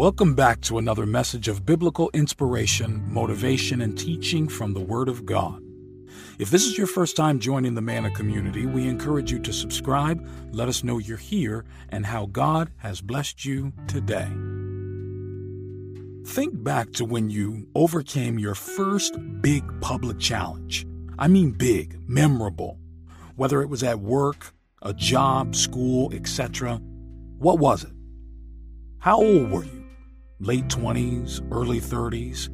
Welcome back to another message of biblical inspiration, motivation, and teaching from the Word of God. If this is your first time joining the Manna community, we encourage you to subscribe, let us know you're here, and how God has blessed you today. Think back to when you overcame your first big public challenge. I mean, big, memorable. Whether it was at work, a job, school, etc. What was it? How old were you? Late 20s, early 30s?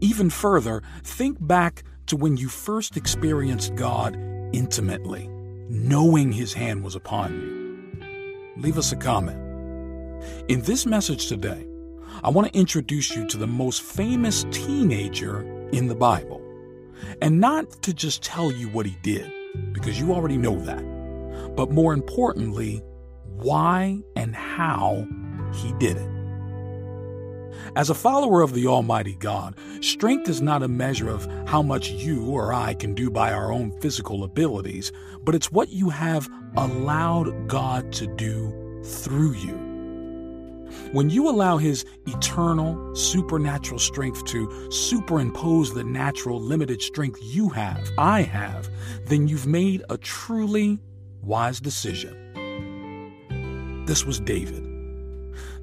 Even further, think back to when you first experienced God intimately, knowing His hand was upon you. Leave us a comment. In this message today, I want to introduce you to the most famous teenager in the Bible. And not to just tell you what he did, because you already know that, but more importantly, why and how he did it. As a follower of the Almighty God, strength is not a measure of how much you or I can do by our own physical abilities, but it's what you have allowed God to do through you. When you allow His eternal, supernatural strength to superimpose the natural, limited strength you have, I have, then you've made a truly wise decision. This was David,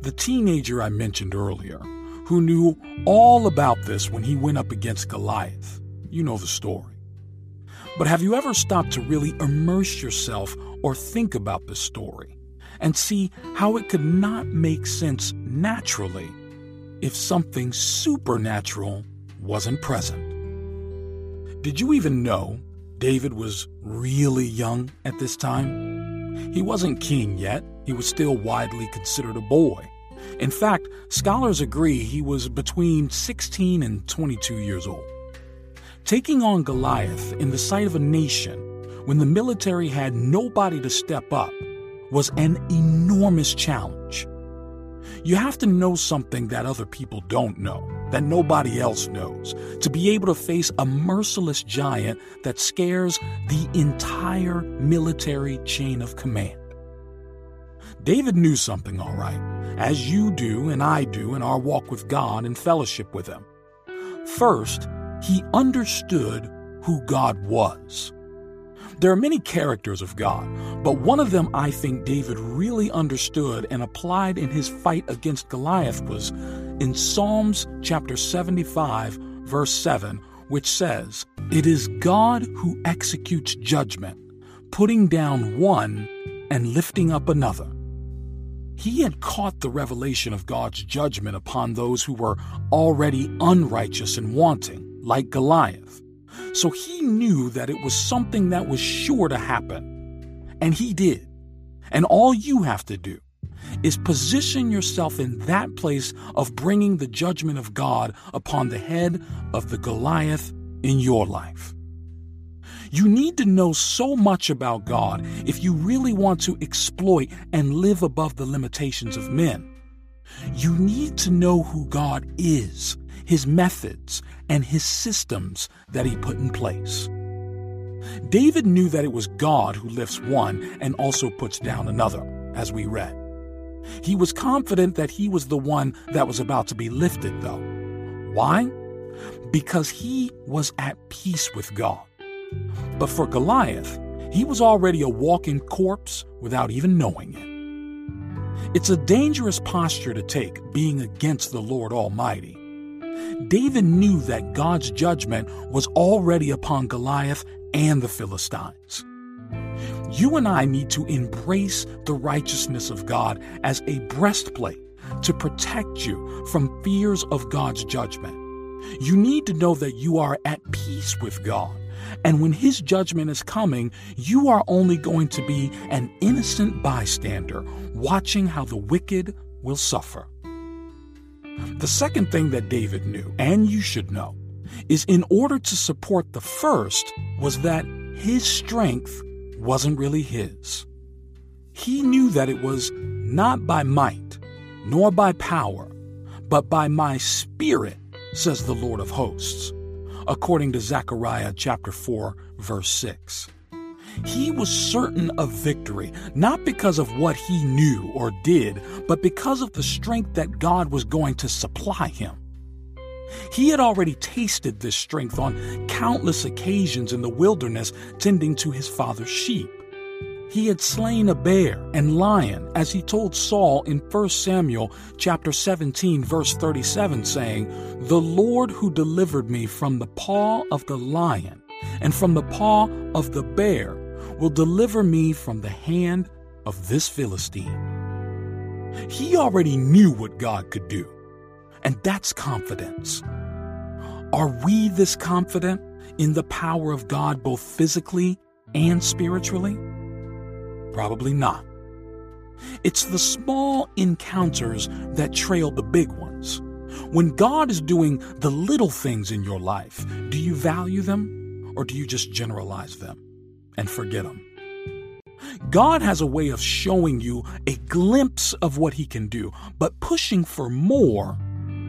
the teenager I mentioned earlier, who knew all about this when he went up against Goliath. You know the story. But have you ever stopped to really immerse yourself or think about the story? and see how it could not make sense naturally if something supernatural wasn't present. Did you even know David was really young at this time? He wasn't king yet, he was still widely considered a boy. In fact, scholars agree he was between 16 and 22 years old. Taking on Goliath in the sight of a nation when the military had nobody to step up was an enormous challenge. You have to know something that other people don't know, that nobody else knows, to be able to face a merciless giant that scares the entire military chain of command. David knew something, all right, as you do and I do in our walk with God and fellowship with Him. First, he understood who God was. There are many characters of God, but one of them I think David really understood and applied in his fight against Goliath was in Psalms chapter 75, verse 7, which says, It is God who executes judgment, putting down one and lifting up another. He had caught the revelation of God's judgment upon those who were already unrighteous and wanting, like Goliath. So he knew that it was something that was sure to happen. And he did. And all you have to do is position yourself in that place of bringing the judgment of God upon the head of the Goliath in your life. You need to know so much about God if you really want to exploit and live above the limitations of men. You need to know who God is his methods, and his systems that he put in place. David knew that it was God who lifts one and also puts down another, as we read. He was confident that he was the one that was about to be lifted, though. Why? Because he was at peace with God. But for Goliath, he was already a walking corpse without even knowing it. It's a dangerous posture to take, being against the Lord Almighty. David knew that God's judgment was already upon Goliath and the Philistines. You and I need to embrace the righteousness of God as a breastplate to protect you from fears of God's judgment. You need to know that you are at peace with God. And when His judgment is coming, you are only going to be an innocent bystander watching how the wicked will suffer. The second thing that David knew, and you should know, is in order to support the first, was that his strength wasn't really his. He knew that it was not by might, nor by power, but by my spirit, says the Lord of hosts, according to Zechariah chapter 4, verse 6. He was certain of victory, not because of what he knew or did, but because of the strength that God was going to supply him. He had already tasted this strength on countless occasions in the wilderness tending to his father's sheep. He had slain a bear and lion, as he told Saul in 1 Samuel chapter 17 verse 37 saying, "The Lord who delivered me from the paw of the lion and from the paw of the bear will deliver me from the hand of this Philistine." He already knew what God could do, and that's confidence. Are we this confident in the power of God both physically and spiritually? Probably not. It's the small encounters that trail the big ones. When God is doing the little things in your life, do you value them or do you just generalize them and forget them? God has a way of showing you a glimpse of what He can do, but pushing for more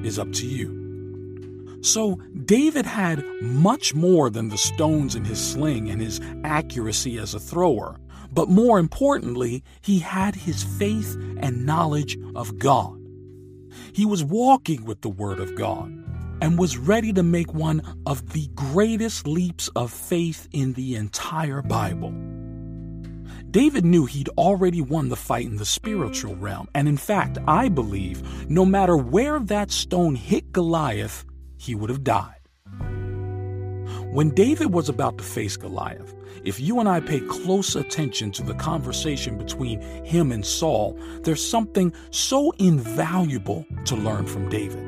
is up to you. So, David had much more than the stones in his sling and his accuracy as a thrower. But more importantly, he had his faith and knowledge of God. He was walking with the Word of God and was ready to make one of the greatest leaps of faith in the entire Bible. David knew he'd already won the fight in the spiritual realm, and in fact, I believe no matter where that stone hit Goliath, he would have died. When David was about to face Goliath, if you and I pay close attention to the conversation between him and Saul, there's something so invaluable to learn from David.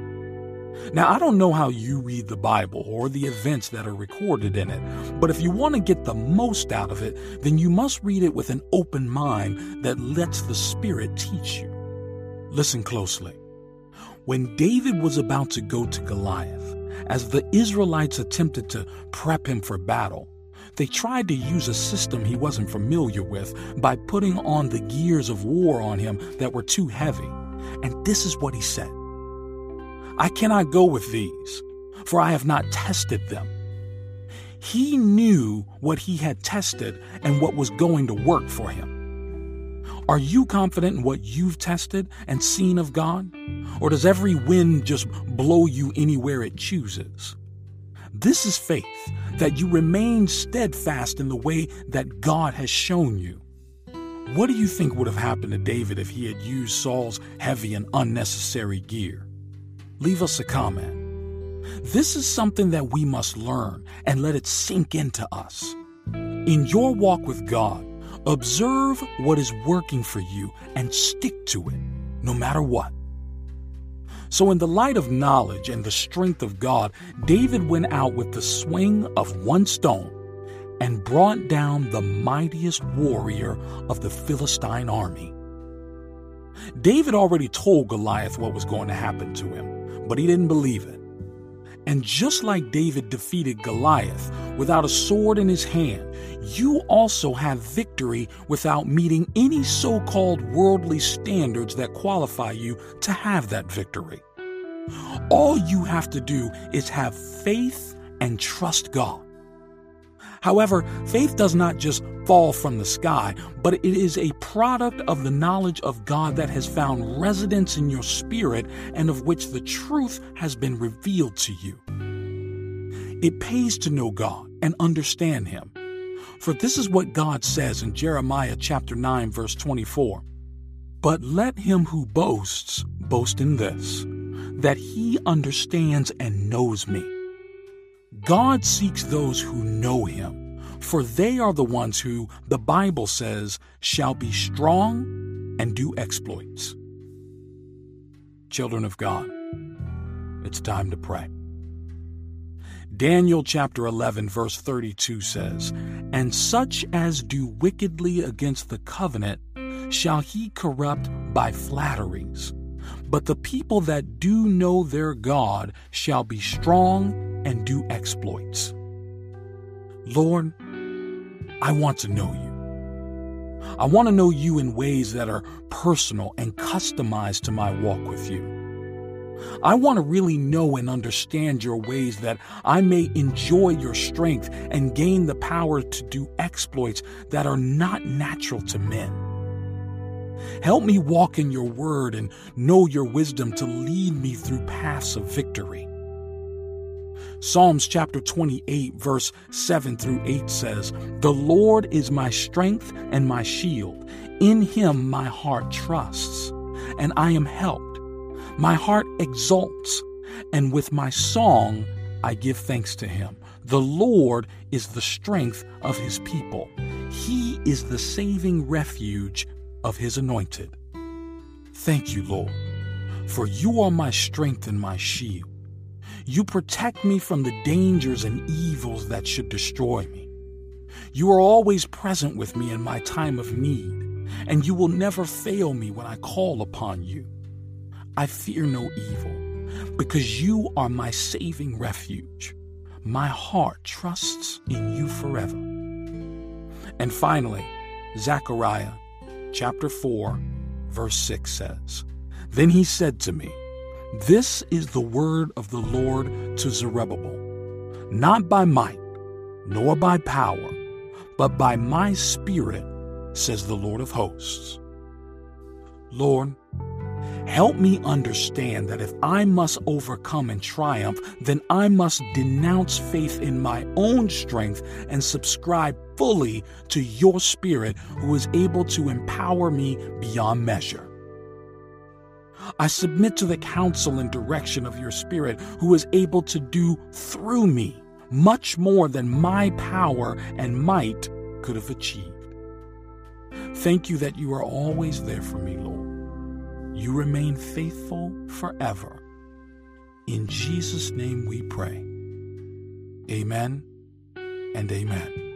Now, I don't know how you read the Bible or the events that are recorded in it, but if you want to get the most out of it, then you must read it with an open mind that lets the Spirit teach you. Listen closely. When David was about to go to Goliath, as the Israelites attempted to prep him for battle, they tried to use a system he wasn't familiar with by putting on the gears of war on him that were too heavy. And this is what he said I cannot go with these, for I have not tested them. He knew what he had tested and what was going to work for him. Are you confident in what you've tested and seen of God? Or does every wind just blow you anywhere it chooses? This is faith, that you remain steadfast in the way that God has shown you. What do you think would have happened to David if he had used Saul's heavy and unnecessary gear? Leave us a comment. This is something that we must learn and let it sink into us. In your walk with God, observe what is working for you and stick to it, no matter what. So, in the light of knowledge and the strength of God, David went out with the swing of one stone and brought down the mightiest warrior of the Philistine army. David already told Goliath what was going to happen to him, but he didn't believe it. And just like David defeated Goliath without a sword in his hand, you also have victory without meeting any so called worldly standards that qualify you to have that victory. All you have to do is have faith and trust God. However, faith does not just fall from the sky, but it is a product of the knowledge of God that has found residence in your spirit and of which the truth has been revealed to you. It pays to know God and understand Him. For this is what God says in Jeremiah chapter 9 verse 24. But let him who boasts boast in this, that he understands and knows me God seeks those who know him, for they are the ones who, the Bible says, shall be strong and do exploits. Children of God, it's time to pray. Daniel chapter 11, verse 32 says, And such as do wickedly against the covenant shall he corrupt by flatteries. But the people that do know their God shall be strong and do exploits. Lord, I want to know you. I want to know you in ways that are personal and customized to my walk with you. I want to really know and understand your ways that I may enjoy your strength and gain the power to do exploits that are not natural to men. Help me walk in your word and know your wisdom to lead me through paths of victory. Psalms chapter 28, verse 7 through 8 says, The Lord is my strength and my shield. In him my heart trusts, and I am helped. My heart exults, and with my song I give thanks to him. The Lord is the strength of his people. He is the saving refuge of his anointed. Thank you, Lord, for you are my strength and my shield. You protect me from the dangers and evils that should destroy me. You are always present with me in my time of need, and you will never fail me when I call upon you. I fear no evil, because you are my saving refuge. My heart trusts in you forever. And finally, Zechariah chapter 4, verse 6 says, Then he said to me, this is the word of the Lord to Zerubbabel, not by might, nor by power, but by my spirit, says the Lord of hosts. Lord, help me understand that if I must overcome and triumph, then I must denounce faith in my own strength and subscribe fully to your Spirit, who is able to empower me beyond measure. I submit to the counsel and direction of your Spirit, who is able to do through me much more than my power and might could have achieved. Thank you that you are always there for me, Lord. You remain faithful forever. In Jesus' name we pray. Amen and amen.